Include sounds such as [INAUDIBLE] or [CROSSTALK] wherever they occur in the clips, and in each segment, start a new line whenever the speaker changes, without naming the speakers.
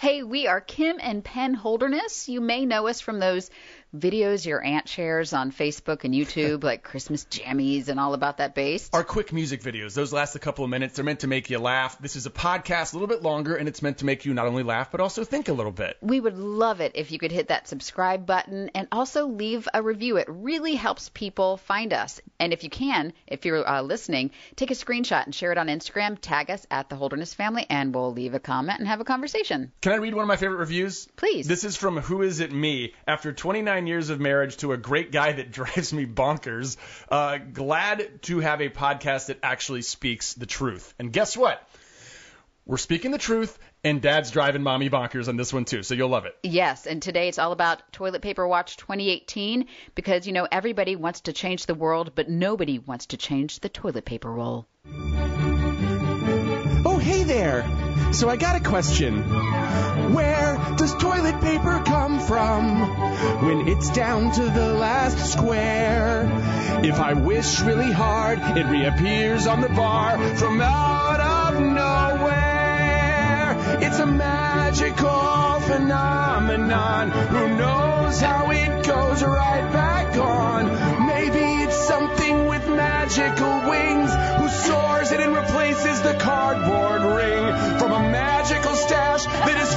Hey, we are Kim and Penn Holderness. You may know us from those videos your aunt shares on Facebook and YouTube, like Christmas jammies and all about that baste.
Our quick music videos, those last a couple of minutes. They're meant to make you laugh. This is a podcast, a little bit longer, and it's meant to make you not only laugh, but also think a little bit.
We would love it if you could hit that subscribe button and also leave a review. It really helps people find us. And if you can, if you're uh, listening, take a screenshot and share it on Instagram. Tag us at the Holderness Family, and we'll leave a comment and have a conversation.
Can I read one of my favorite reviews?
Please.
This is from Who Is It Me? After 29 years of marriage to a great guy that [LAUGHS] drives me bonkers, uh, glad to have a podcast that actually speaks the truth. And guess what? We're speaking the truth, and Dad's driving mommy bonkers on this one too, so you'll love it.
Yes, and today it's all about Toilet Paper Watch 2018 because, you know, everybody wants to change the world, but nobody wants to change the toilet paper roll.
Oh, hey there. So I got a question. Where does toilet paper come from when it's down to the last square? If I wish really hard, it reappears on the bar from out of nowhere. It's a magical phenomenon. Who knows how it goes right back on? Maybe it's something with magical wings who soars in and replaces the cardboard ring from a magical stash that is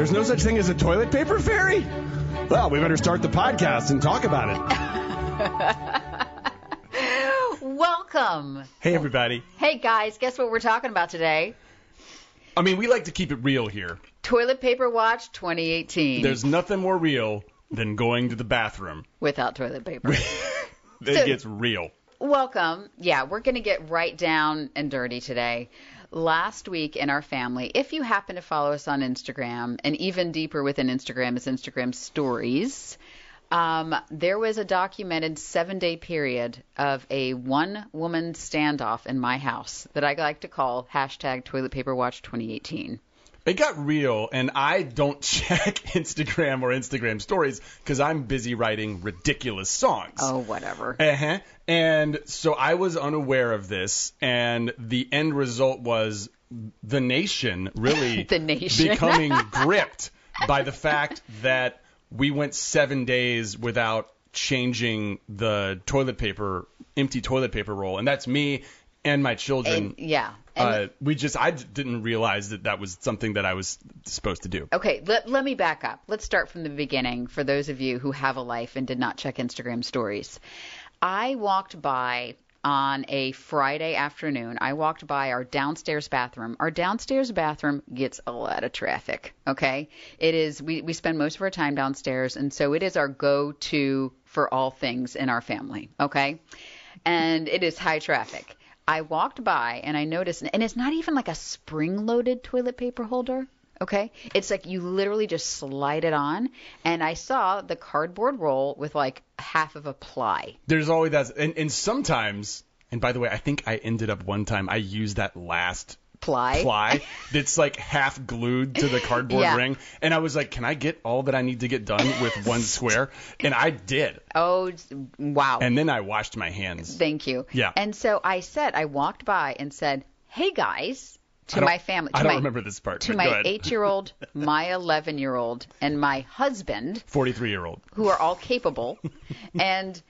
There's no such thing as a toilet paper fairy? Well, we better start the podcast and talk about it. [LAUGHS]
Welcome.
Hey, everybody.
Hey, guys, guess what we're talking about today?
I mean, we like to keep it real here.
Toilet Paper Watch 2018
There's nothing more real than going to the bathroom.
without toilet paper. [LAUGHS]
It
So-
gets real.
Welcome. Yeah, we're going to get right down and dirty today. Last week in our family, if you happen to follow us on Instagram, and even deeper within Instagram is Instagram stories, um, there was a documented seven day period of a one woman standoff in my house that I like to call hashtag toilet paper watch 2018.
It got real, and I don't [LAUGHS] check Instagram or Instagram stories because I'm busy writing ridiculous songs.
Oh, whatever.
Uh-huh. And so I was unaware of this, and the end result was the nation really [LAUGHS]
The nation.
becoming [LAUGHS] gripped by the fact that we went seven days without changing the toilet paper, empty toilet paper roll, and that's me and my children.
And, yeah.
Uh, we just I didn't realize that that was something that I was supposed to do.
Okay, let, let me back up. Let's start from the beginning for those of you who have a life and did not check Instagram stories. I walked by on a Friday afternoon. I walked by our downstairs bathroom. Our downstairs bathroom gets a lot of traffic, okay? It is we we spend most of our time downstairs and so it is our go-to for all things in our family, okay? And it is high traffic. I walked by and I noticed, and it's not even like a spring loaded toilet paper holder. Okay. It's like you literally just slide it on. And I saw the cardboard roll with like half of a ply.
There's always that, and, and sometimes, and by the way, I think I ended up one time I used that last
Ply.
ply that's like half glued to the cardboard
Yeah.
ring, and I was like, can I get all that I need to get done with one [LAUGHS] square? And I did,
Oh, wow.
and then I washed my hands.
Thank you.
Yeah.
And so I said, I walked by and said, hey guys, to my family. To
I don't
my,
remember this part.
To my [LAUGHS] eight year old, my 11 year old, and my husband,
43 year old.
who are all capable. [LAUGHS] and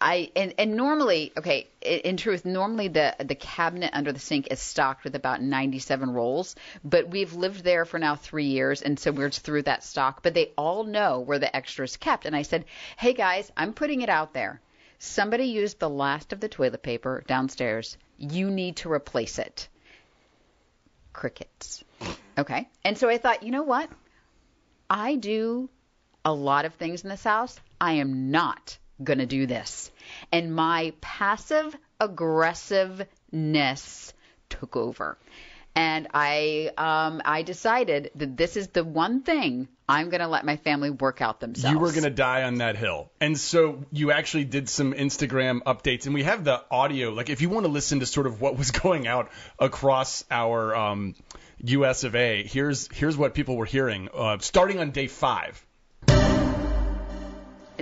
I and, and normally, okay, i- in truth, normally the the cabinet under the sink is stocked with about 97 rolls, but we've lived there for now three years, and so we're through that stock. But they all know where the extra is kept, and I said, hey guys, I'm putting it out there. Somebody used the last of the toilet paper downstairs. You need to replace it. Crickets. Okay. And so I thought, you know what? I do a lot of things in this house. I am not going to do this. And my passive aggressiveness took over. And I um, I decided that this is the one thing I'm going to let my family work out themselves.
You were going to die on that hill. And so you actually did some Instagram updates, and we have the audio. Like, if you want to listen to sort of what was [LAUGHS] going out across our um, US of A, here's, here's what people were hearing uh, starting on day five.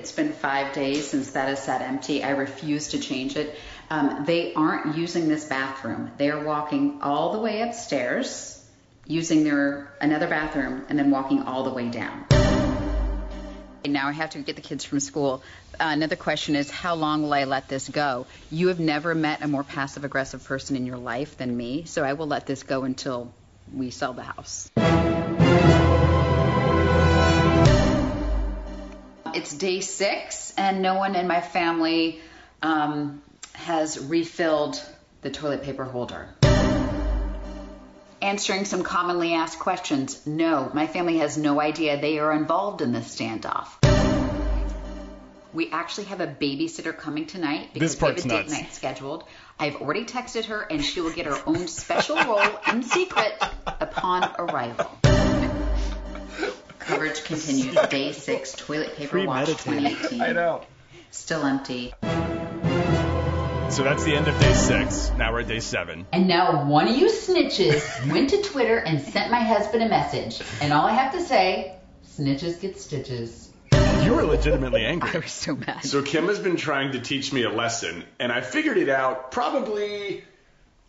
It's been five days since that is sat empty. I refuse to change it. Um, they aren't using this bathroom. They are walking all the way upstairs, using their another bathroom, and then walking all the way down. And Now I have to get the kids from school. Uh, another question is, how long will I let this go? You have never met a more passive aggressive person in your life than me, so I will let this go until we sell the house. It's day six, and no one in my family um, has refilled the toilet paper holder. Answering some commonly asked questions. No, my family has no idea they are involved in this standoff. We actually have a babysitter coming tonight because we have a date
nuts.
night scheduled. I've already texted her, and she will get her own special role in secret upon arrival. Coverage continues. [LAUGHS] Day six, toilet paper watch 2018.
I know.
Still empty.
So that's the end of day six. Now we're at day seven.
And now one of you snitches [LAUGHS] went to Twitter and sent my husband a message. And all I have to say, snitches get stitches.
You were legitimately angry.
I was so mad.
So Kim has been trying to teach me a lesson, and I figured it out probably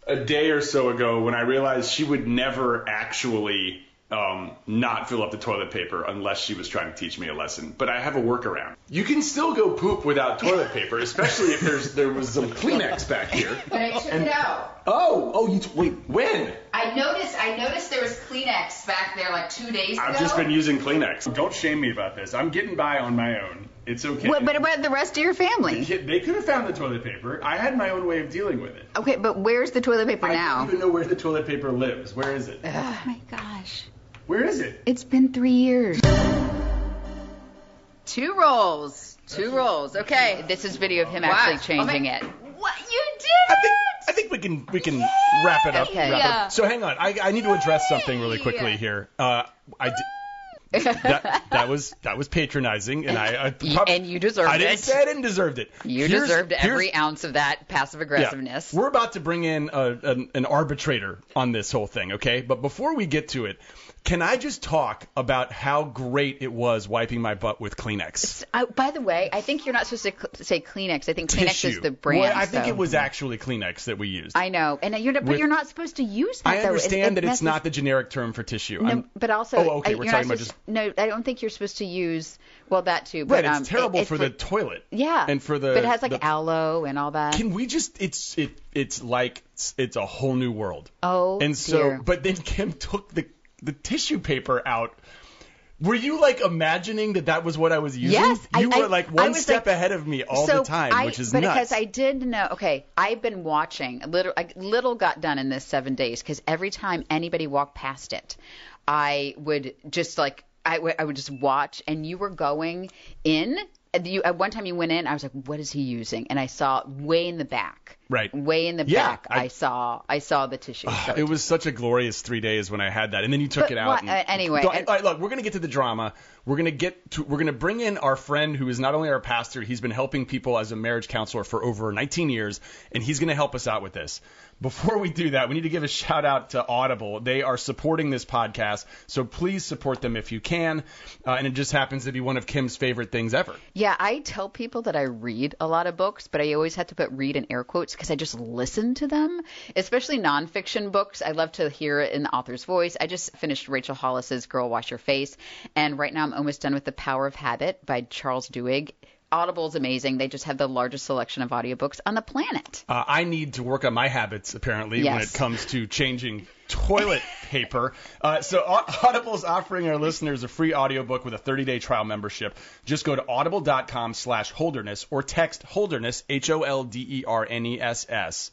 a day or so ago when I realized she would never actually um, not fill up the toilet paper unless she was trying to teach me a lesson. But I have a workaround. You can still go poop without toilet paper, especially if there's there was some Kleenex back here.
But I took it out.
Oh, oh, you t- wait, when?
I noticed I noticed there was Kleenex back there like two days ago.
I've just been using Kleenex. Don't shame me about this. I'm getting by on my own. It's okay.
What, but about the rest of your family?
Kid- They could have found the toilet paper. I had my own way of dealing with it.
Okay, but where's the toilet paper
I
now?
I don't even know where the toilet paper lives. Where is it?
Oh my gosh.
Where is it?
It's been three years. Two rolls. Two rolls. Okay. This is video of him actually changing it. What you did?
I think I think we can we can wrap it up.
Okay.
wrap it up.
Yeah.
So hang on, I, I need to address something really quickly here. Uh, I di- [LAUGHS] that that was that was patronizing, and I, I prob-
and you deserved
I didn't
it.
say I didn't deserve it.
You
Here's-
deserved every ounce of that passive
yeah.
aggressiveness.
We're about to bring in a, an, an arbitrator on this whole thing, okay? But before we get to it, can I just talk about how great it was wiping my butt with Kleenex?
I, by the way, I think you're not supposed to cl- say Kleenex. I think Kleenex
Tissue.
is the brand.
Well, I think
so-
it was actually Kleenex that we used.
I know, and you're, but
With-
you're not supposed to use that.
I
though. It-
understand
it
that it's not the generic term for tissue.
No,
I'm-
but also,
Oh, okay,
I-
we're talking about just
No, I don't think you're supposed to use. Well, that too.
Right,
But, um,
it's terrible
it-
for the toilet.
Yeah.
And for the
But it has like
the-
aloe and all that.
Can we just it's it it's like it's, it's a whole new world.
oh
And so
dear.
but then Kim took the the tissue paper out. Were you like imagining that that was what I was using?
Yes, I-
you
I-
were like one step
like-
ahead of me all
so
the time,
I,
which is
but
nuts.
because I did know. Okay, I've been watching. Little, I- little got done in this seven days because every time anybody walked past it, I would just like I would just watch, and you were going in you, at one time you went in, I was like, what is he using? And I saw way in the back.
Right.
Way in the
Yeah,
back,
I-
I, saw I saw the tissue. So
It was such a glorious three days when I had that, and then you took
But
it out.
what-
and-
uh, anyway,
all right, look, we're gonna get to the drama. We're gonna get to. We're gonna bring in our friend who is not only our pastor, he's been helping people as a marriage counselor for over 19 years, and he's gonna help us out with this. Before we do that, we need to give a shout out to Audible. They are supporting this podcast, so please support them if you can. Uh, and it just happens to be one of Kim's favorite things ever.
Yeah, I tell people that I read a lot of books, but I always have to put read in air quotes because I just listen to them, especially nonfiction books. I love to hear it in the author's voice. I just finished Rachel Hollis's Girl Wash Your Face, and right now I'm almost done with The Power of Habit by Charles Duhigg. Audible is amazing. They just have the largest selection of audiobooks on the planet.
Uh, I need to work on my habits apparently when it comes to changing toilet paper. Uh, so Au- Audible is offering our listeners a free audiobook with a 30-day trial membership. Just go to audible.com slash holderness or text holderness, H-O-L-D-E-R-N-E-S-S,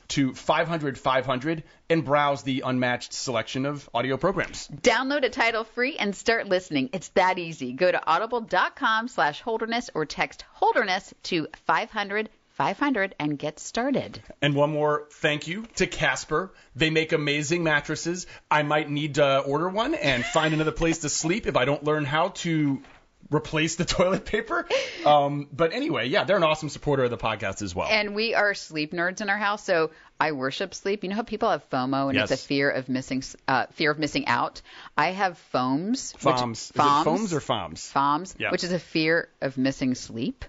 to 500 500 and browse the unmatched selection of audio programs.
Download a title free and start listening. It's that easy. Go to audible.com slash holderness or text holderness to 500 500 and get started.
And one more thank you to Casper. They make amazing mattresses. I might need to order one and find another place to sleep if I don't learn how to replace the [LAUGHS] toilet paper. Um, but anyway, yeah, they're an awesome supporter of the podcast as well.
And we are sleep nerds in our house, so I worship sleep. You know how people have FOMO and it's a fear of missing uh, fear of missing out. I have foams. which-
Foams. Is it
Foams.
foams or foams?
Foams,
Yeah.
which is a fear of missing sleep.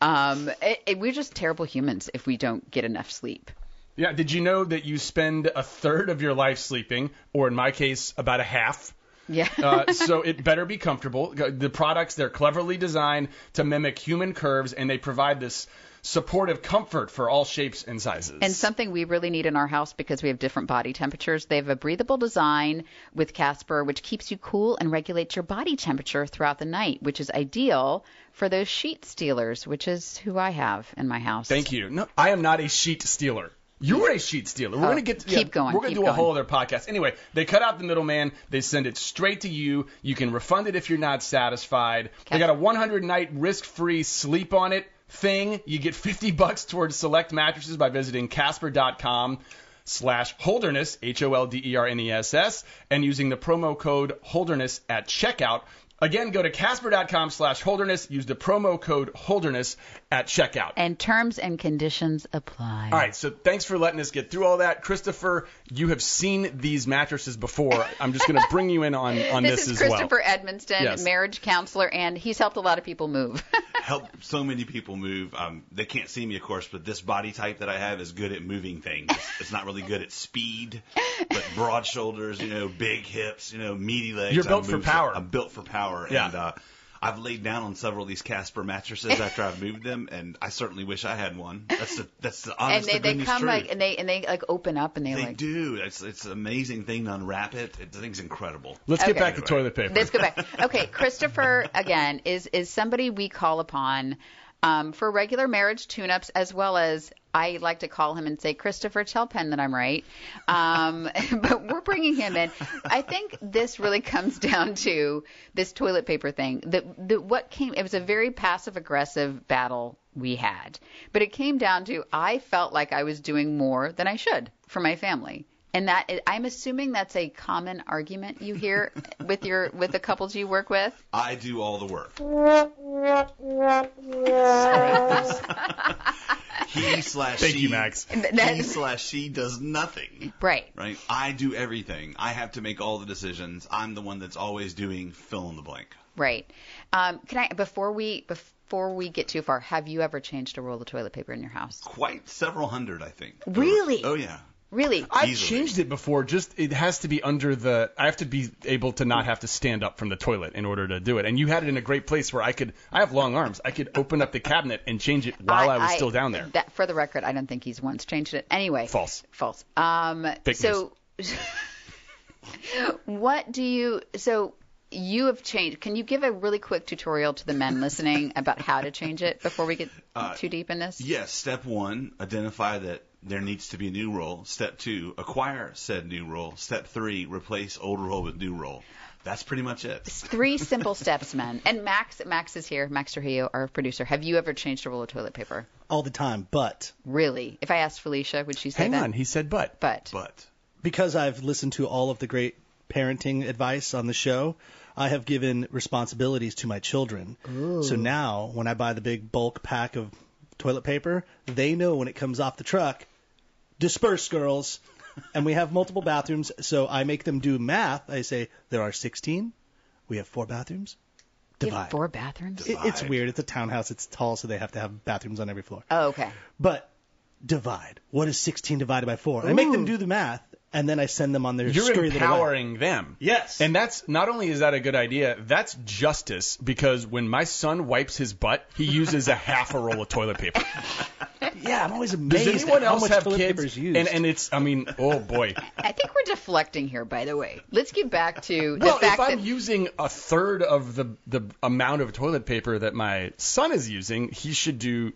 Um, it, it, we're just terrible humans if we don't get enough sleep.
Yeah, did you know that you spend a third of your life sleeping, or in my case, about a half?
Yeah.
Uh, so it better be comfortable. The products, they're cleverly designed to mimic human curves, and they provide this supportive comfort for all shapes and sizes.
And something we really need in our house because we have different body temperatures. They have a breathable design with Casper, which keeps you cool and regulates your body temperature throughout the night, which is ideal for those sheet stealers, which is who I have in my house.
Thank you. No, I am not a sheet stealer. You're a sheet stealer. We're
Oh,
gonna get to,
keep going,
We're gonna do a
going.
whole other podcast. Anyway, they cut out the middleman. They send it straight to you. You can refund it if you're not satisfied. They got a 100 night risk free sleep on it thing. You get 50 [LAUGHS] bucks towards select mattresses by visiting Casper.com slash holderness H O L D E R N E S S and using the promo code holderness at checkout. Again, go to Casper.com slash holderness. Use the promo code holderness at checkout.
And terms and conditions apply.
All right, so thanks for letting us get through all that. Christopher, you have seen these mattresses before. I'm just going to bring you in on, on
This
this,
is Christopher
well.
Edmonston,
Yes.
marriage counselor, and he's helped a lot of people move. [LAUGHS]
help so many people move. Um, they can't see me, of course, but this body type that I have is good at moving things. It's, it's not really good at speed, but broad shoulders, you know, big hips, you know, meaty legs.
You're built
I
for
move-
power.
I'm built for power.
Yeah.
And, uh, I've laid down on several of these Casper mattresses [LAUGHS] after I've moved them, and I certainly wish I had one. That's the that's the
and
honest
they,
to
they
goodness
come
truth.
like and they and they like open up and they,
they
like
do. It's it's an amazing thing to unwrap it. it the thing's incredible.
Let's get
Okay.
back to toilet paper.
Let's go back. [LAUGHS] Okay, Christopher again is is somebody we call upon um, for regular marriage tune-ups as well as I like to call him and say, Christopher, tell Penn that I'm right. Um, [LAUGHS] but we're bringing him in. I think this really [LAUGHS] comes down to this toilet paper thing. The, the what came it was a very passive aggressive battle we had, but it came down to I felt like I was doing more than I should for my family. And that I'm assuming that's a common argument you hear [LAUGHS] with your with the couples you work with.
I do all the work. He slash
Thank
she,
you, Max. [LAUGHS]
he slash she does nothing.
Right.
Right? I do everything. I have to make all the decisions. I'm the one that's always doing fill in the blank.
Right. Um, can I before we before we get too far, have you ever changed a roll of toilet paper in your house?
Quite several hundred, I think.
Really?
Oh yeah.
Really?
I've
easily.
changed it before. Just it has to be under the. I have to be able to not have to stand up from the toilet in order to do it. And you had it in a great place where I could. I have long arms. I could open up the cabinet and change it while I, was still down there.
That, for the record, I don't think he's once changed it. Anyway.
False.
False. Um,
Fake
so, [LAUGHS] what do you? So you have changed. Can you give a really quick tutorial to the men listening about how to change it before we get
Uh,
too deep in this?
Yes, step one, identify that there needs to be a new roll. Step two, acquire said new roll. Step three, replace old roll with new roll. That's pretty much it. [LAUGHS]
Three simple steps, men. And Max, Max is here. Max Trujillo, our producer. Have you ever changed a roll of toilet paper?
all the time. But
Really? If I asked Felicia, would she say
Hang
that?
on, he said but.
But,
But
because I've listened to all of the great parenting advice on the show, I have given responsibilities to my children. So now, when I buy the big bulk pack of toilet paper, they know when it comes off the truck, disperse, girls. [LAUGHS] and we have multiple bathrooms, so I make them do math. I say there are 16. We have four bathrooms.
you
Divide.
have four bathrooms?
It- it's weird. It's a townhouse. It's tall, so they have to have bathrooms on every floor.
Oh, okay.
But divide. What is 16 divided by 4? I make them do the math, and then I send them on their
You're
scurry little way.
empowering them.
Yes.
And that's not only is that a good idea, that's justice because when my son wipes his butt, he uses a half a roll of toilet paper. [LAUGHS]
Yeah, I'm always amazed.
Does anyone
at how
else
much
have kids?
used.
And and it's I mean, oh boy.
I think we're deflecting here, by the way. Let's get back to the
Well,
fact
if I'm
that
using a third of the the amount of toilet paper that my son is using, he should do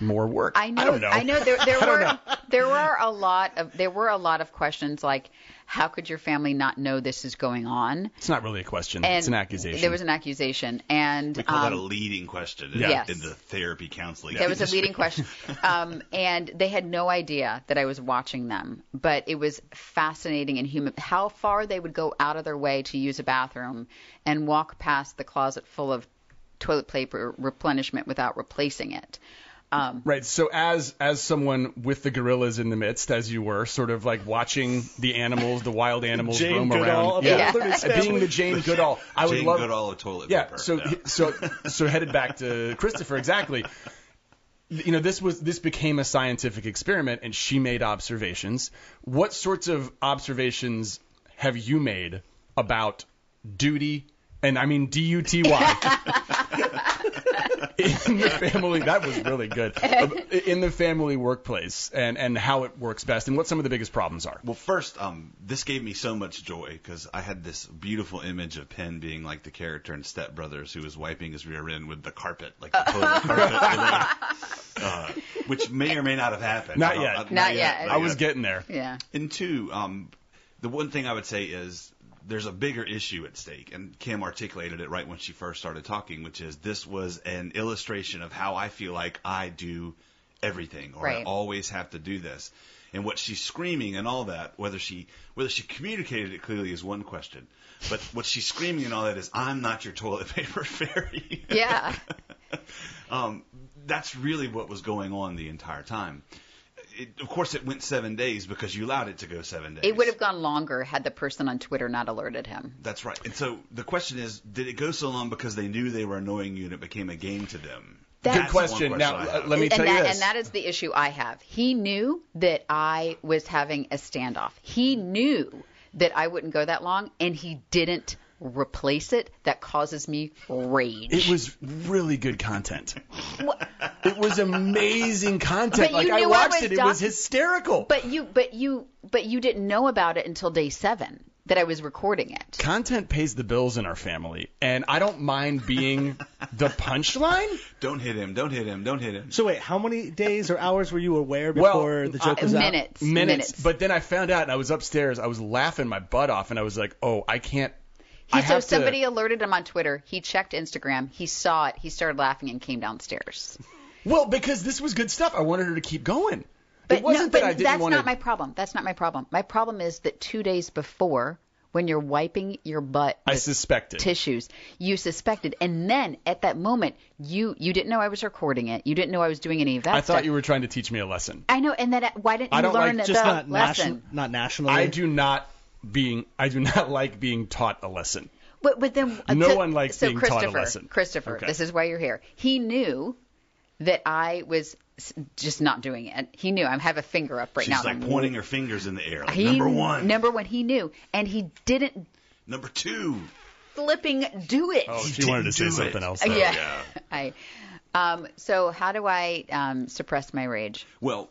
more work.
I know,
I don't know.
there [LAUGHS] there
I
were
know. [LAUGHS]
there were a lot of there were a lot of questions like how could your family not know this is going on?
It's not really a question.
And
it's an accusation.
There was an accusation, and
we call that a
um,
leading question in,
Yes.
in the therapy counseling.
There was a leading question, um, [LAUGHS] and they had no idea that I was watching them. But it was fascinating and human how far they would go out of their way to use a bathroom and walk past the closet full of toilet paper replenishment without replacing it. Um,
Right. So as as someone with the gorillas in the midst, as you were, sort of like watching the animals, the wild animals
Jane
roam
Goodall
around.
of the
yeah. Being the Jane Goodall. I would
Jane
love
Goodall of toilet
Yeah.
paper.
So so so headed back to Christopher exactly. You know, this was this became a scientific experiment, and she made observations. What sorts of observations have you made about duty? And I mean D U T Y [LAUGHS] in the family. That was really good. In the family workplace, and and how it works best, and what some of the biggest problems are.
Well, first, um, this gave me so much joy because I had this beautiful image of Penn being like the character in Step Brothers who was wiping his rear end with the carpet, like the toilet [LAUGHS] carpet, uh, which may or may not have happened.
Not
I don't-
yet.
uh,
Not yet.
I was getting there.
yeah.
And two, um, the one thing I would say is there's a bigger issue at stake, and Kim articulated it right when she first started talking, which is this was an illustration of how I feel like I do everything, or I always have to do this. And what she's screaming and all that, whether she whether she communicated it clearly is one question, but what she's screaming and all that is, I'm not your toilet [LAUGHS] paper fairy.
Yeah. [LAUGHS]
um, that's really what was going on the entire time. It, of course, it went seven days because you allowed it to go seven days.
It would have gone longer had the person on Twitter not alerted him.
That's right. And so the question is, did it go so long because they knew they were annoying you and it became a game to them?
That-
Good
That's
question. Now, uh, let me
and
tell
that,
you this.
And that is the issue I have. He knew that I was having a standoff. He knew that I wouldn't go that long, and he didn't replace it. That causes me rage.
It was really good content. It was amazing content.
But
like
you
I
knew I
watched
was
it, it was hysterical.
But you, but you, but you didn't know about it until day seven that I was recording it.
content pays the bills in our family, and I don't mind being the punchline. [LAUGHS]
Don't hit him. Don't hit him. Don't hit him.
So wait, how many days or hours were you aware
Well,
before the joke
uh,
was out?
minutes,
Minutes. But then I found out, and I was upstairs. I was laughing my butt off, and I was like, "Oh, I can't." I
He, so
have to-
somebody alerted him on Twitter. He checked Instagram. He saw it. He started laughing and came downstairs.
Well, because this was good stuff. I wanted her to keep going.
But
it wasn't
no, but
that I didn't
that's
want
not my problem. That's not my problem. My problem is that two days before, when you're wiping your butt
I
with
suspected.
tissues, you suspected, and then at that moment, you you didn't know I was recording it. You didn't know I was doing any of that
I
stuff.
thought you were trying to teach me a lesson.
I know, and then uh, why didn't you
I don't
learn
like
the
Just not
lesson?
nation, not nationally.
I do not being. I do [LAUGHS] not like being taught a lesson.
But, but then uh,
No
so-
one likes
so
being taught a
Christopher,
lesson.
Christopher,
Okay.
this is why you're here. He knew that I was just not doing it. He knew. I have a finger up right now.
She's like pointing her fingers in the air. Like,
He,
number one.
Number one. He knew, and he didn't
number two.
flipping do it.
Oh, she wanted to say
do
something
it.
else.
Uh,
though.
yeah.
yeah. [LAUGHS]
I. Um, so how do I um, suppress my rage?
Well,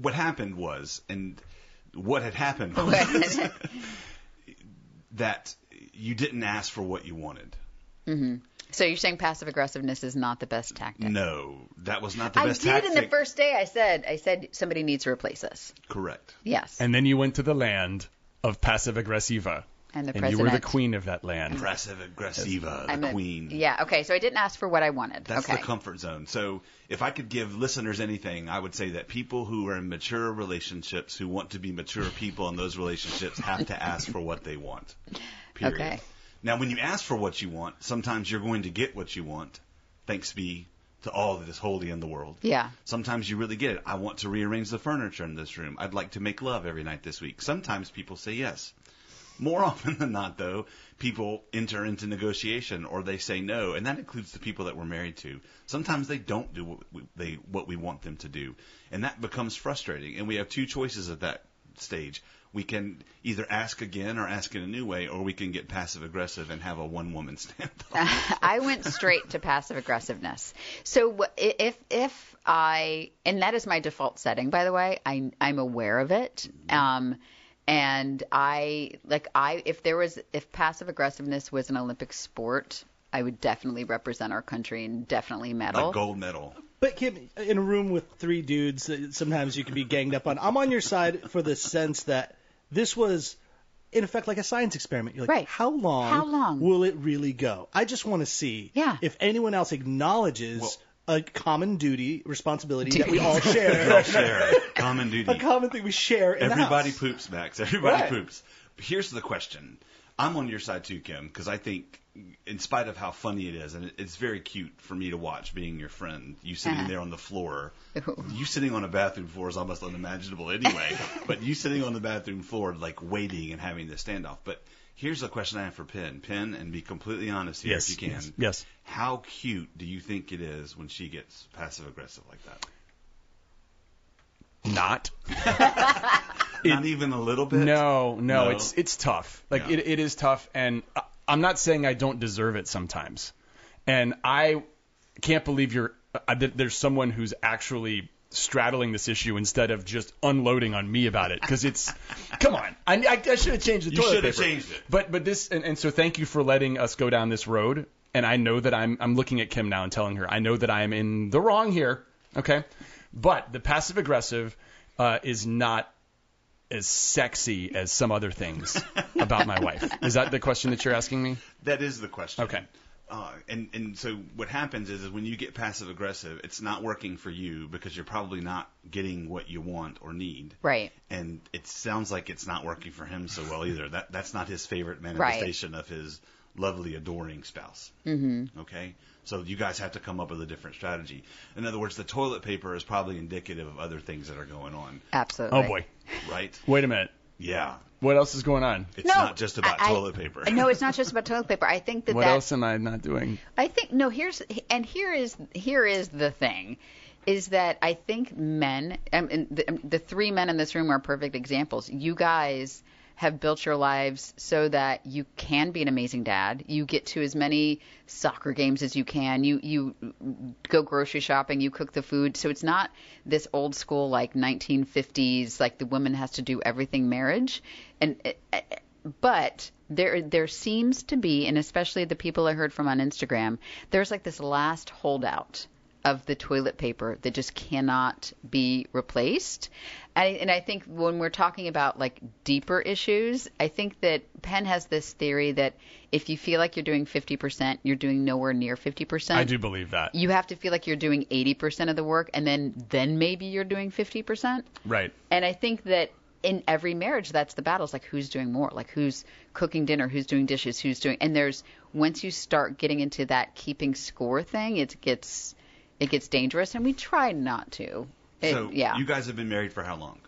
what happened was, and what had happened was [LAUGHS] that you didn't ask for what you wanted.
Mm-hmm. So you're saying passive aggressiveness is not the best tactic?
No, that was not the
I
best
did
tactic.
in the first day. I said, I said somebody needs to replace us.
Correct.
Yes.
And then you went to the land of passive aggressiva.
And the
and you were the queen of that land.
Passive aggressiva, the
I'm a-
queen.
Yeah. Okay. So I didn't ask for what I wanted.
That's
okay.
the comfort zone. So if I could give listeners anything, I would say that people who are in mature relationships, who want to be mature people in those relationships, have to ask for what they want. Period.
Okay.
Now, when you ask for what you want, sometimes you're going to get what you want. Thanks be to all that is holy in the world.
Yeah.
Sometimes you really get it. I want to rearrange the furniture in this room. I'd like to make love every night this week. Sometimes people say yes. More [LAUGHS] often than not, though, people enter into negotiation or they say no, and that includes the people that we're married to. Sometimes they don't do what we, they what we want them to do, and that becomes frustrating. And we have two choices at that stage. We can either ask again or ask in a new way, or we can get passive aggressive and have a one woman [LAUGHS] standoff. [LAUGHS]
I went straight to passive aggressiveness. So if if I and that is my default setting, by the way. I I'm aware of it. Um, and I like I if there was if passive aggressiveness was an Olympic sport, I would definitely represent our country and definitely medal.
like gold medal.
But Kim, in a room with three dudes, sometimes you can be ganged up on. I'm on your side for the sense that this was, in effect, like a science experiment. You're like,
Right.
how long?
How long?
will it really go? I just want to see
Yeah.
if anyone else acknowledges
Well-
a common duty, responsibility that we
Duty.
all [LAUGHS]
We all
share.
share common [LAUGHS] duty.
a common thing we share. In the
Everybody
house.
poops, Max. Everybody
Right.
poops. Here's the question. I'm on your side too, Kim, because I think, in spite of how funny it is, and it's very cute for me to watch being your friend, you sitting
Uh-huh.
there on the floor. [LAUGHS] You sitting on a bathroom floor is almost unimaginable anyway, but you sitting on the bathroom floor, like waiting and having this standoff. But here's a question I have for Penn. Penn, and be completely honest here
Yes,
if you can.
yes, yes.
How cute do you think it is when she gets passive aggressive like that?
Not. [LAUGHS]
Not even a little bit.
No, no,
No?
it's it's tough. Like
Yeah.
it, it is tough, and I- I'm not saying I don't deserve it sometimes. And I can't believe you're uh, there's someone who's actually straddling this issue instead of just unloading on me about it because it's come on I, I, I should have changed the
You
toilet
should have
paper.
changed it.
but but this and, and so thank you for letting us go down this road and I know that I'm I'm looking at Kim now and telling her I know that I am in the wrong here okay but the passive aggressive uh, is not as sexy as some other things about my wife. Is that the question that you're asking me?
That is the question.
Okay.
Uh, and and so what happens is, is when you get passive aggressive, it's not working for you because you're probably not getting what you want or need.
Right.
And it sounds like it's not working for him so well either. That that's not his favorite manifestation of his lovely, adoring spouse. Mm-hmm. Okay. So you guys have to come up with a different strategy. In other words, the toilet paper is probably indicative of other things that are going on,
Absolutely.
Oh boy.
right?
Wait a minute.
Yeah.
What else is going on?
It's
No,
not just about
I- I-
toilet paper.
No, it's not just about toilet paper. I think that
What
that
else am I not doing?
I think no. Here's and here is here is the thing, is that I think men um, and the, um, the three men in this room are perfect examples. You guys have built your lives so that you can be an amazing dad. You get to as many soccer games as you can. You you go grocery shopping. You cook the food. So it's not this old school like 1950s like the woman has to do everything marriage. And uh, but there there seems to be, and especially the people I heard from on Instagram, there's like this last holdout of the toilet paper that just cannot be replaced. And, and I think when we're talking about like deeper issues, I think that Penn has this theory that if you feel like you're doing 50%, you're doing nowhere near 50%.
I do believe that.
You have to feel like you're doing 80% of the work, and then then maybe you're doing 50%.
Right.
And I think that in every marriage, that's the battle. It's like who's doing more, like who's cooking dinner, who's doing dishes, who's doing. And there's once you start getting into that keeping score thing, it gets it gets dangerous, and we try not to. It-
so
yeah,
you guys have been married for how long?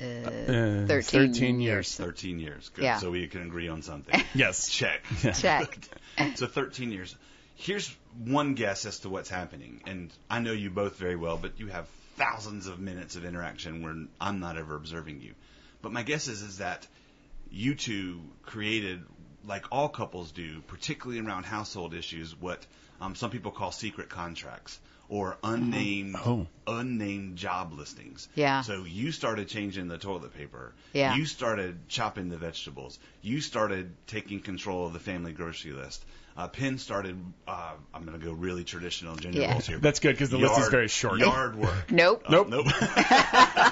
Uh,
13
years.
13 years. Good.
Yeah.
So we can agree on something. [LAUGHS]
Yes.
Check. [LAUGHS]
checked. [LAUGHS]
so 13 years. Here's one guess as to what's happening. And I know you both very well, but you have thousands of minutes of interaction where I'm not ever observing you. But my guess is is that you two created like all couples do, particularly around household issues, what um, some people call secret contracts or unnamed
Oh.
unnamed job listings.
Yeah.
So you started changing the toilet paper.
Yeah.
You started chopping the vegetables. You started taking control of the family grocery list. Uh, Penn started. Uh, I'm going to go really traditional gender
Yeah.
roles here.
That's good because the list is very short.
Yard work. [LAUGHS]
Nope.
Uh,
Nope.
Nope. [LAUGHS]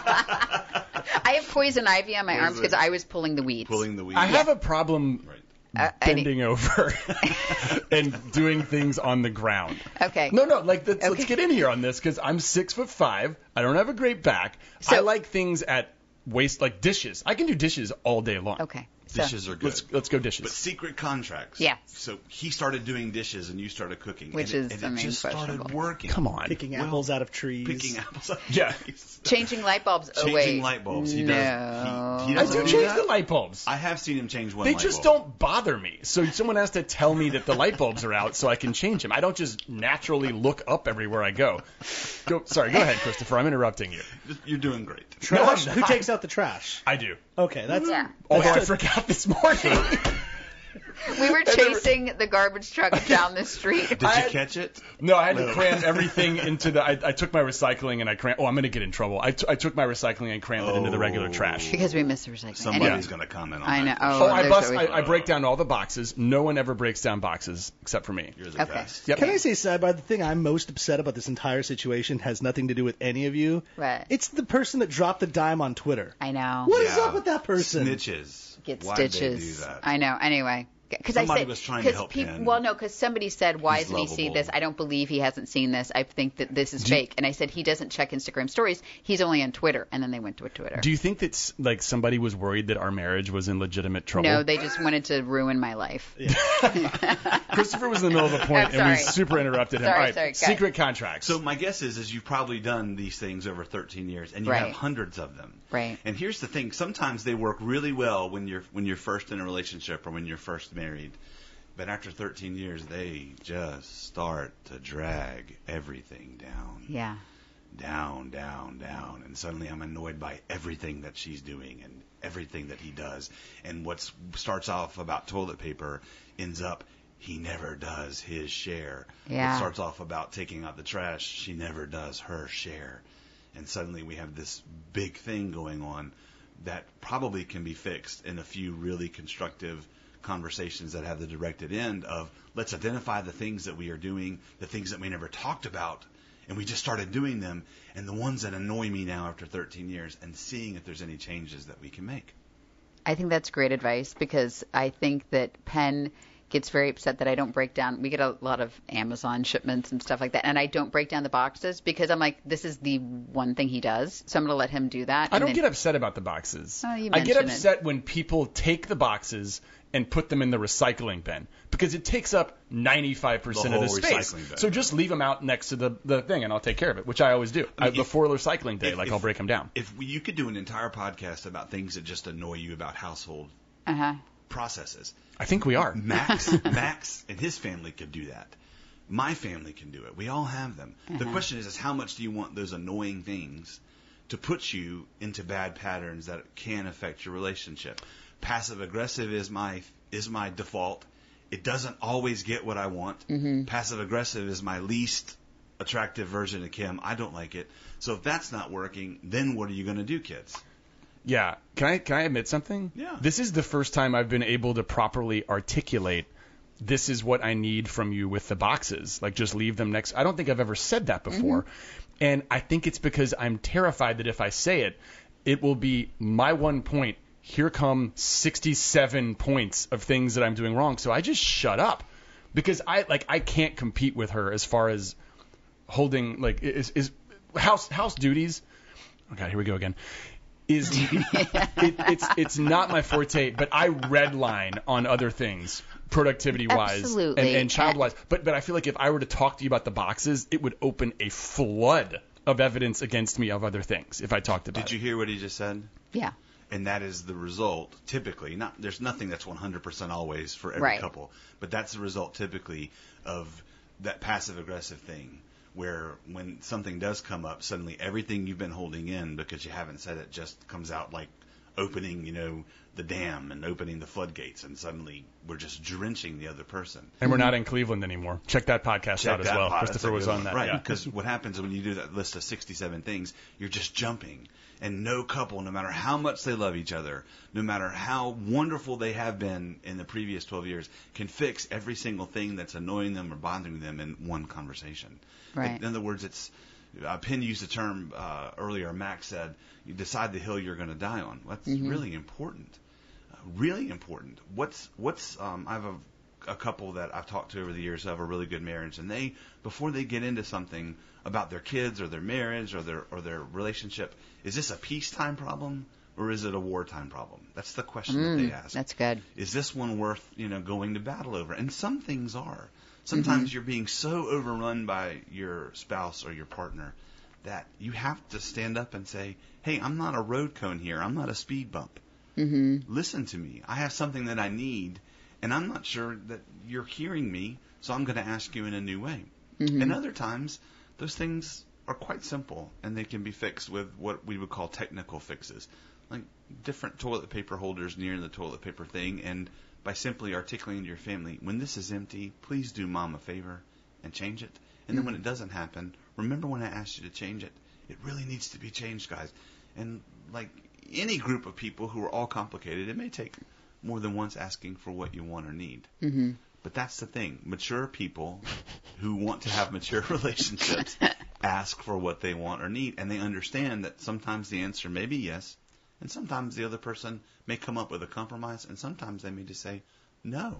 I have poison ivy on my arms because I was pulling the weeds.
Pulling the weeds.
I have a problem
Right.
Uh,
bending over [LAUGHS] and doing things on the ground.
Okay.
No, no, like let's, let's get in here on this because I'm six foot five. I don't have a great back. I like things at waist like dishes. I can do dishes all day long.
Okay. So,
Dishes are good.
Let's let's go dishes.
But secret contracts.
Yeah.
So he started doing dishes and you started cooking.
Which
and
is,
it,
I
and it just started
questionable.
working.
Come on.
Picking
Well,
apples out of trees.
Picking [LAUGHS] apples. out of
Yeah.
changing light bulbs. Oh,
Changing
wait.
light bulbs. He
no.
does. He, he
I
doesn't
do change
that.
the light bulbs.
I have seen him change one.
They
light
just
bulb.
don't bother me. So someone has to tell me that the light bulbs are out so I can change them. I don't just naturally look up everywhere I go. Go. Sorry. Go ahead, Christopher. I'm interrupting you.
You're doing great.
Trash?
No,
Who takes out the trash?
I do.
Okay, that's
Yeah.
Although I
That's-
forgot this morning. [LAUGHS]
We were chasing the garbage truck [LAUGHS] down the street.
Did
I-
you catch it?
No, I had to cram [LAUGHS] everything into the. I, I took my recycling and I crammed. Oh, I'm gonna get in trouble. I, t- I took my recycling and crammed it into the regular
Oh.
trash.
Because we miss the recycling.
Somebody's
Anyway,
going to comment on
I know.
that.
Oh,
Oh, I
there's
bust.
always-
I, I break down all the boxes. No one ever breaks down boxes except for me.
You're the
Okay.
best.
Yep.
Can I say, sidebar, the thing I'm most upset about this entire situation has nothing to do with any of you.
Right.
It's the person that dropped the dime on Twitter.
I know.
What is
Yeah.
up with that person?
Snitches.
Get
Why'd
stitches.
They do that?
I know. Anyway. Because I said,
was trying to
'cause
help
peop-
Ken.
Well, no, because somebody said, "Why
He's
hasn't he seen
lovable.
this?" I don't believe he hasn't seen this. I think that this is fake. And I said he doesn't check Instagram stories. He's only on Twitter. And then they went to a Twitter.
Do you think that like somebody was worried that our marriage was in legitimate trouble?
no, they just wanted to ruin my life. [LAUGHS]
Christopher was in the middle of a and we super interrupted him.
Sorry,
All right,
sorry, guys.
secret contracts.
So my guess is, is you've probably done these things over 13 years, and you have hundreds of them.
Right.
And here's the thing: sometimes they work really well when you're when you're first in a relationship or when you're first married, but after 13 years, they just start to drag everything down,
Yeah.
down, down, down, and suddenly I'm annoyed by everything that she's doing and everything that he does, and what starts off about toilet paper ends up. He never does his share.
Yeah.
What starts off about taking out the trash, she never does her share. And suddenly we have this big thing going on that probably can be fixed in a few really constructive conversations that have the directed end of let's identify the things that we are doing, the things that we never talked about, and we just started doing them, and the ones that annoy me now after 13 years, and seeing if there's any changes that we can make.
I think that's great advice because I think that Penn gets very upset that I don't break down. We get a lot of Amazon shipments and stuff like that, and I don't break down the boxes because I'm like, this is the one thing he does, so I'm going to let him do that.
I
and
don't
then-
get upset about the boxes.
Oh, you
I get
mention it.
upset when people take the boxes and put them in the recycling bin because it takes up 95%
The
of the space.
bin.
So just leave them out next to the, the thing and I'll take care of it, which I always do. I
mean, if-
before recycling day,
if-
like
if-
I'll break them down.
If you could do an entire podcast about things that just annoy you about household
Uh-huh.
Processes,
I think we are.
Max, [LAUGHS] Max, and his family could do that. My family can do it. We all have them. The uh-huh. question is, is how much do you want those annoying things to put you into bad patterns that can affect your relationship? Passive aggressive is my is my default. It doesn't always get what I want. Mm-hmm. Passive aggressive is my least attractive version of Kim. I don't like it. So if that's not working, then what are you going to do, kids?
Yeah. Can I can I admit something?
Yeah.
This is the first time I've been able to properly articulate this is what I need from you with the boxes. Like just leave them next. I don't think I've ever said that mm-hmm. before. And I think it's because I'm terrified that if I say it, it will be my one point. Here come 67 points of things that I'm doing wrong. So I just shut up because I like I can't compete with her as far as holding like is is house house duties. Oh okay, here we go again. Is it, it's it's not my forte, but I redline on other things, productivity wise and, and child wise. But but I feel like if I were to talk to you about the boxes, it would open a flood of evidence against me of other things if I talked about
Did you
it.
hear what he just said?
Yeah.
and that is the result typically not there's nothing that's 100% always for every
Right.
couple but that's the result typically of that passive aggressive thing where when something does come up suddenly everything you've been holding in because you haven't said it just comes out like opening you know the dam and opening the floodgates, and suddenly we're just drenching the other person.
And we're not in Cleveland anymore. Check that podcast
Check
out as well.
pot. That's
Christopher was on that.
Right,
yeah.
because what happens when you do that list of 67 things, you're just jumping. And no couple, no matter how much they love each other, no matter how wonderful they have been in the previous 12 years, can fix every single thing that's annoying them or bothering them in one conversation.
Right.
In other words, it's uh, Penn used the term uh, earlier. Max said, "You decide the hill you're going to die on." That's really important. Uh, really important. What's what's um, I have a a couple that I've talked to over the years who have a really good marriage, and they before they get into something about their kids or their marriage or their or their relationship, is this a peacetime problem or is it a wartime problem? That's the question that they ask.
That's good.
Is this one worth you know going to battle over? And some things are. Sometimes you're being so overrun by your spouse or your partner that you have to stand up and say, "Hey, I'm not a road cone here. I'm not a speed bump.
hmm
Listen to me. I have something that I need, and I'm not sure that you're hearing me, so I'm going to ask you in a new way." And other times, those things are quite simple, and they can be fixed with what we would call technical fixes, like different toilet paper holders near the toilet paper thing, and by simply articulating to your family, when this is empty, please do mom a favor and change it. And then when it doesn't happen, remember when I asked you to change it? It really needs to be changed, guys. And like any group of people who are all complicated, it may take more than once asking for what you want or need.
hmm
But that's the thing. Mature people who want to have mature [LAUGHS] relationships ask for what they want or need, and they understand that sometimes the answer may be yes, and sometimes the other person may come up with a compromise, and sometimes they may just say no.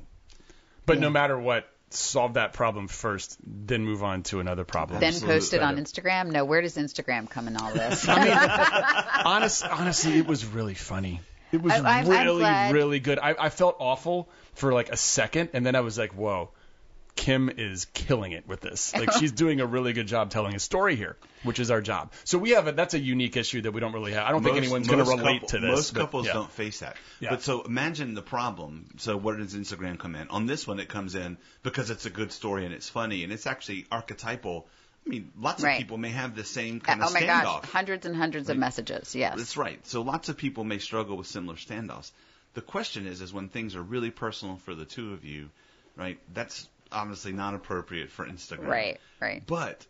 But no matter what, solve that problem first, then move on to another problem.
Then
Absolutely.
post it on Instagram. No, where does Instagram come in all [LAUGHS] this?
I mean, [LAUGHS] honest, honestly, it was really funny. It was
I- I'm- I'm
really, really good. I, I felt awful for like a second, and then I was like, whoa. Kim is killing it with this. Like [LAUGHS] she's doing a really good job telling a story here, which is our job. So we have a that's a unique issue that we don't really have. I don't think anyone's going to
most
relate
couple-
to this.
Most
but,
couples
yeah.
don't face that.
Yeah.
But so imagine the problem. So where does Instagram come in? On this one, it comes in because it's a good story and it's funny and it's actually archetypal. I mean, lots
Right.
of people may have the same uh, kind
oh
of standoff.
Oh my
standoff.
gosh, hundreds and hundreds of messages. Yes.
That's right. So lots of people may struggle with similar standoffs. The question is, is when things are really personal for the two of you, right? That's obviously not appropriate for Instagram.
Right. Right.
But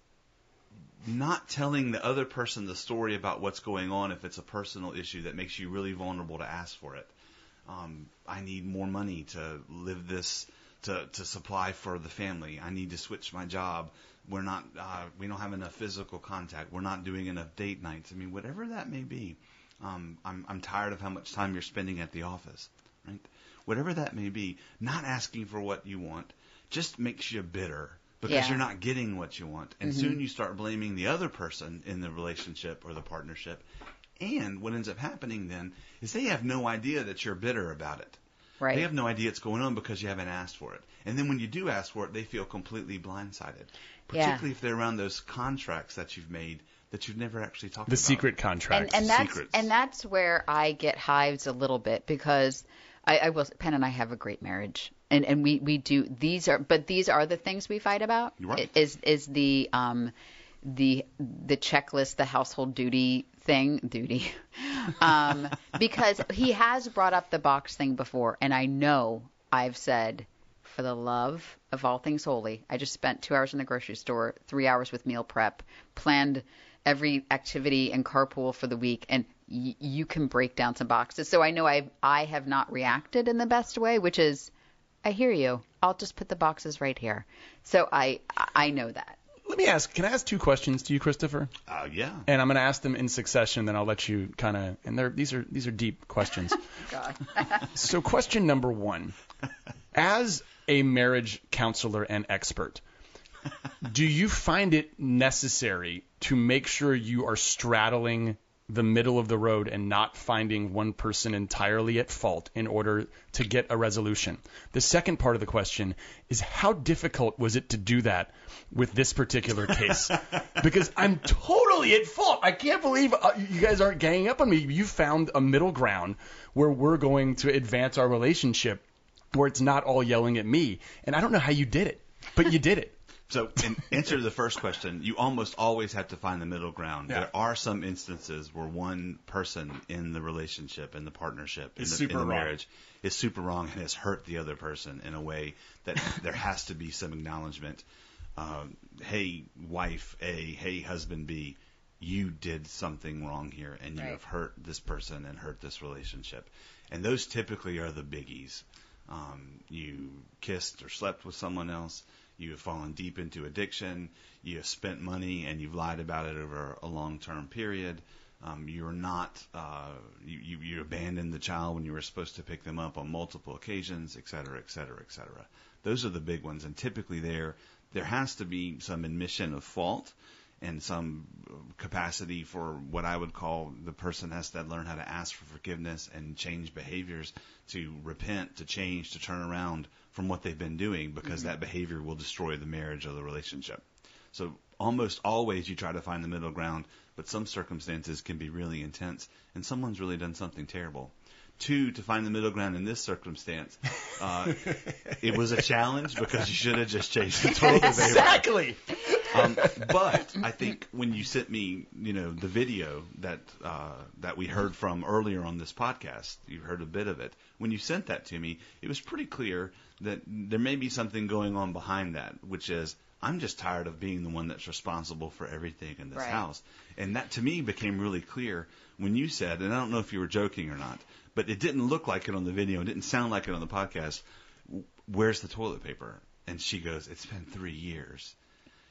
not telling the other person the story about what's going on if it's a personal issue that makes you really vulnerable to ask for it. Um, I need more money to live this to to supply for the family. I need to switch my job. We're not uh, we don't have enough physical contact. We're not doing enough date nights. I mean, whatever that may be. Um, I'm I'm tired of how much time you're spending at the office, right? Whatever that may be, not asking for what you want just makes you bitter because
Yeah.
you're not getting what you want. And mm-hmm. soon you start blaming the other person in the relationship or the partnership. And what ends up happening then is they have no idea that you're bitter about it.
Right.
They have no idea it's going on because you haven't asked for it. And then when you do ask for it, they feel completely blindsided.
Yeah.
Particularly if they're around those contracts that you've made that you've never actually talked
the
about.
The secret contracts.
and, and that's
secrets.
and that's where I get hives a little bit because I, I will. Penn and I have a great marriage, and and we we do these are but these are the things we fight about.
Right.
Is is the um the the checklist, the household duty thing, duty, [LAUGHS] um because he has brought up the box thing before, and I know I've said. For the love of all things holy, I just spent two hours in the grocery store, three hours with meal prep, planned every activity and carpool for the week and y- you can break down some boxes. So I know I I have not reacted in the best way, which is I hear you. I'll just put the boxes right here. So I I know that.
Let me ask. Can I ask two questions to you, Christopher?
Uh, yeah.
And I'm going to ask them in succession. Then I'll let you kind of. And they're, these are these are deep questions. [LAUGHS]
God. [LAUGHS]
So, question number one: As a marriage counselor and expert, do you find it necessary to make sure you are straddling the middle of the road and not finding one person entirely at fault in order to get a resolution? The second part of the question is how difficult was it to do that with this particular case? [LAUGHS] because I'm totally at fault. I can't believe uh, you guys aren't ganging up on me. You found a middle ground where we're going to advance our relationship where it's not all yelling at me. And I don't know how you did it, but you did it.
So, in answer to the first question, you almost always have to find the middle ground.
Yeah.
There are some instances where one person in the relationship, in the partnership, in the,
super
in the
wrong.
marriage, is super wrong and has hurt the other person in a way that there has to be some acknowledgement. Um, hey, wife A, hey, husband B, you did something wrong here, and you
Right.
have hurt this person and hurt this relationship. And those typically are the biggies. Um, you kissed or slept with someone else. You have fallen deep into addiction. You have spent money and you've lied about it over a long-term period. Um, you're not. Uh, you, you you abandoned the child when you were supposed to pick them up on multiple occasions, et cetera, et cetera, et cetera. Those are the big ones, and typically there there has to be some admission of fault and some capacity for what I would call the person has to learn how to ask for forgiveness and change behaviors to repent, to change, to turn around from what they've been doing because that behavior will destroy the marriage or the relationship. So almost always you try to find the middle ground, but some circumstances can be really intense and someone's really done something terrible. Two, to find the middle ground in this circumstance, uh, it was a challenge because you should have just changed the toilet. [LAUGHS]
Exactly.
Um, but I think when you sent me, you know, the video that uh, that we heard from earlier on this podcast, you heard a bit of it. When you sent that to me, it was pretty clear that there may be something going on behind that, which is I'm just tired of being the one that's responsible for everything in this
Right.
house. And that to me became really clear when you said, and I don't know if you were joking or not, but it didn't look like it on the video, it didn't sound like it on the podcast. Where's the toilet paper? And she goes, It's been three years.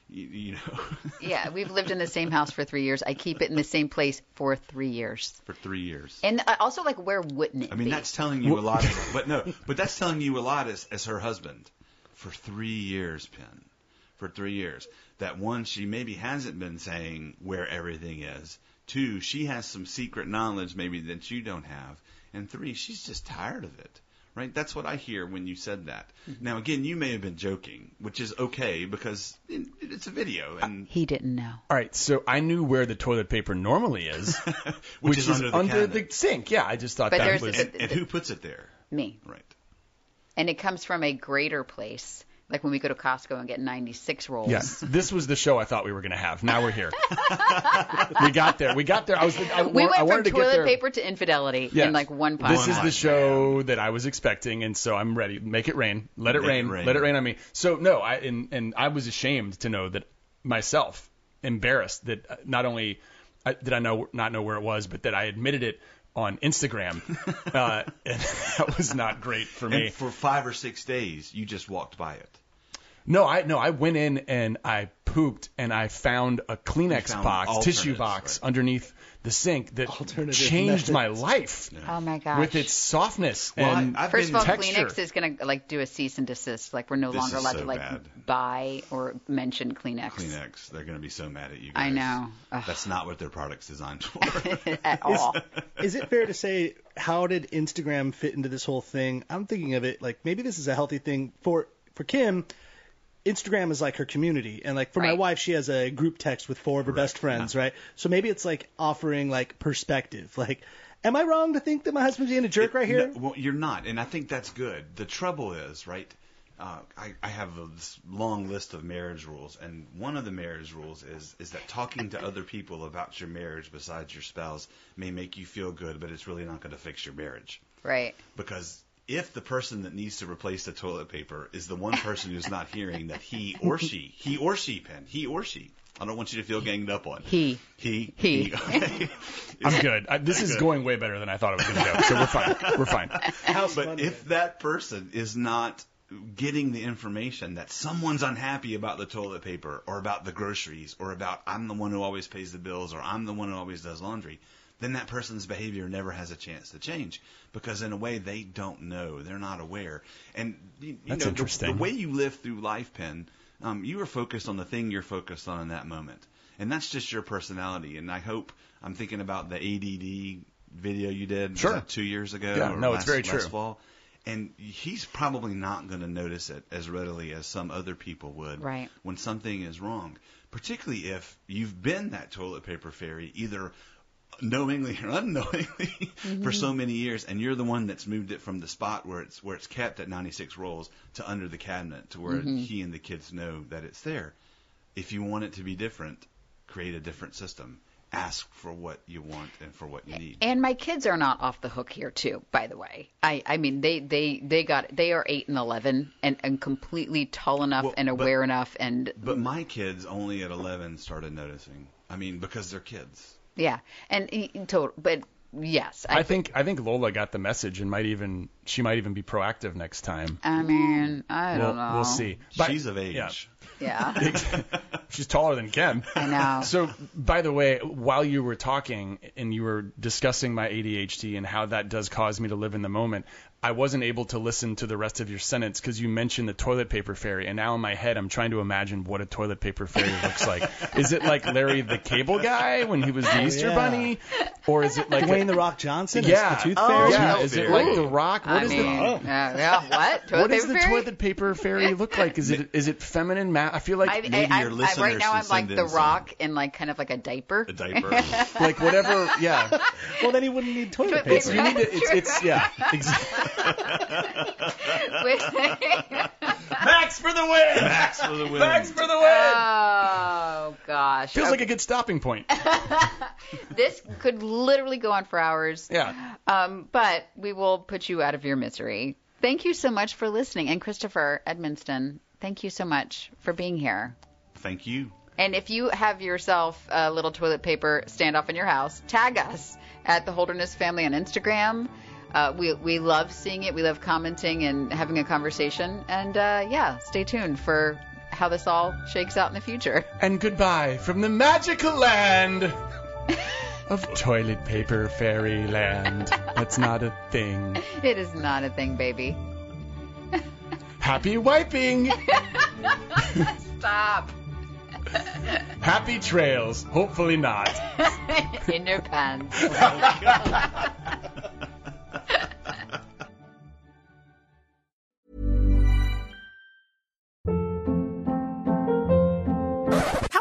You, know, [LAUGHS]
Yeah, we've lived in the same house for three years. I keep it in the same place for three years.
for three years.
And uh, also, like, where wouldn't it
I mean,
be?
that's telling you a lot. As, but no, but that's telling you a lot as, as her husband for three years, Penn. For three years. That one, she maybe hasn't been saying where everything is. Two, she has some secret knowledge maybe that you don't have. And three, she's just tired of it. Right? That's what I hear when you said that.
Mm-hmm.
Now, again, you may have been joking, which is okay because it, it's a video, and
He didn't know.
All right, so I knew where the toilet paper normally is, [LAUGHS] which,
is under the cabinet.
the sink. Yeah, I just thought
But
that
there's-
was.
and, and who puts it there?
Me.
Right.
And it comes from a greater place. Like when we go to Costco and get 96 rolls.
Yes, this was the show I thought we were going to have. Now we're here. [LAUGHS] we got there. We got there. I was. I,
We
I
went from
wanted to get
toilet paper to infidelity
Yes.
in like one podcast.
This is the
One
show that I was expecting, and so I'm ready. Make it rain. Let it
Make it
rain.
rain.
Let it rain on me. So no, I and and I was ashamed to know that myself, embarrassed that uh, not only uh, did I know not know where it was, but that I admitted it on Instagram, [LAUGHS] uh, and [LAUGHS] that was not great for me.
And for five or six days, you just walked by it.
No, I no, I went in and I pooped and I found a Kleenex
found
box, tissue box
right.
underneath the sink that
Alternative
changed my
methods.
life
Oh my gosh.
with its softness
Well,
and
I've
First
been
of all,
texture.
Kleenex is gonna like do a cease and desist. Like we're no
This
longer allowed
so
to like
bad.
buy or mention Kleenex,
Kleenex, they're going to be so mad at you guys.
I know. Ugh.
That's not what their product's designed for. [LAUGHS]
at all. [LAUGHS]
Is it fair to say how did Instagram fit into this whole thing? I'm thinking of it like maybe this is a healthy thing for for Kim. Instagram is like her community, and like for my wife, she has a group text with four of her best friends, right? So maybe it's like offering like perspective. Like, am I wrong to think that my husband's being a jerk right here?
No, well, you're not, and I think that's good. The trouble is, right? Uh, I, I have a this long list of marriage rules, and one of the marriage rules is is that talking to other people about your marriage besides your spouse may make you feel good, but it's really not going to fix your marriage
Right.
because if the person that needs to replace the toilet paper is the one person who's not hearing that he or she, he or she, Penn, he or she, I don't want you to feel ganged up on.
He.
He.
He. [LAUGHS]
okay.
I'm good. I, this is going way better than I thought it was going to go. So we're fine. We're fine.
House
But
money.
if that person is not getting the information that someone's unhappy about the toilet paper or about the groceries or about I'm the one who always pays the bills or I'm the one who always does laundry, then that person's behavior never has a chance to change because in a way they don't know, they're not aware. And you, you
That's
know, the-
interesting.
The, way you live through life, Penn, um, you are focused on the thing you're focused on in that moment. And that's just your personality. And I hope I'm thinking about the ADD video you did
Sure.
two years ago.
Yeah,
or
no, it's
last-
very
last
true.
fall. And he's probably not going to notice it as readily as some other people would
Right.
when something is wrong. Particularly if you've been that toilet paper fairy either knowingly or unknowingly [LAUGHS] for so mm-hmm. many years, and you're the one that's moved it from the spot where it's where it's kept at 96 rolls to under the cabinet to where mm-hmm. he and the kids know that it's there. If you want it to be different, create a different system. Ask for what you want and for what you need.
And my kids are not off the hook here too, by the way. I, I mean they, they, they got they are eight and eleven and, and completely tall enough
Well,
and
but-
aware enough and
But my kids only at 11 started noticing. I mean, because they're kids.
Yeah. And total but yes. I,
I think I think Lola got the message and might even she might even be proactive next time.
I mean, I
We'll,
don't know.
we'll see. But-
She's of age.
yeah.
Yeah. [LAUGHS]
She's taller than Ken.
I know. [LAUGHS]
So, by the way, while you were talking and you were discussing my ADHD and how that does cause me to live in the moment, I wasn't able to listen to the rest of your sentence because you mentioned the toilet paper fairy, and now in my head I'm trying to imagine what a toilet paper fairy looks like. [LAUGHS] Is it like Larry the Cable Guy when he was the Easter
yeah.
Bunny, or is it like
Dwayne
a,
the Rock Johnson
Yeah.
as the Tooth
Oh,
Fairy.
yeah?
Tooth
Is it like the Rock? What
I
is
mean,
the
uh, yeah, [LAUGHS] what? Toilet
what does the
fairy?
toilet paper fairy look like? Is it is it feminine? Ma- I feel like
I,
Maybe
I,
your
I'm,
listeners
right now I'm like the Rock in like kind of like a diaper.
A [LAUGHS] diaper.
like whatever. Yeah.
Well, then he wouldn't need toilet
Toilet
paper.
You need to. It's, it's yeah. Exactly.
With-
Max for the win.
Max for the win.
Max for the win.
oh gosh.
Feels
Okay.
like a good stopping point. [LAUGHS]
this could literally go on for hours.
Yeah.
Um, but we will put you out of your misery. Thank you so much for listening. And Christopher Edmonston, thank you so much for being here.
Thank you.
And if you have yourself a little toilet paper standoff in your house, tag us at the Holderness Family on Instagram. Uh, we, we love seeing it. We love commenting and having a conversation. And uh, yeah, stay tuned for how this all shakes out in the future.
And goodbye from the magical land [LAUGHS] of toilet paper fairyland. That's not a thing. [LAUGHS]
It is not a thing, baby. [LAUGHS]
Happy wiping.
Stop.
Happy trails. Hopefully not.
in your pants.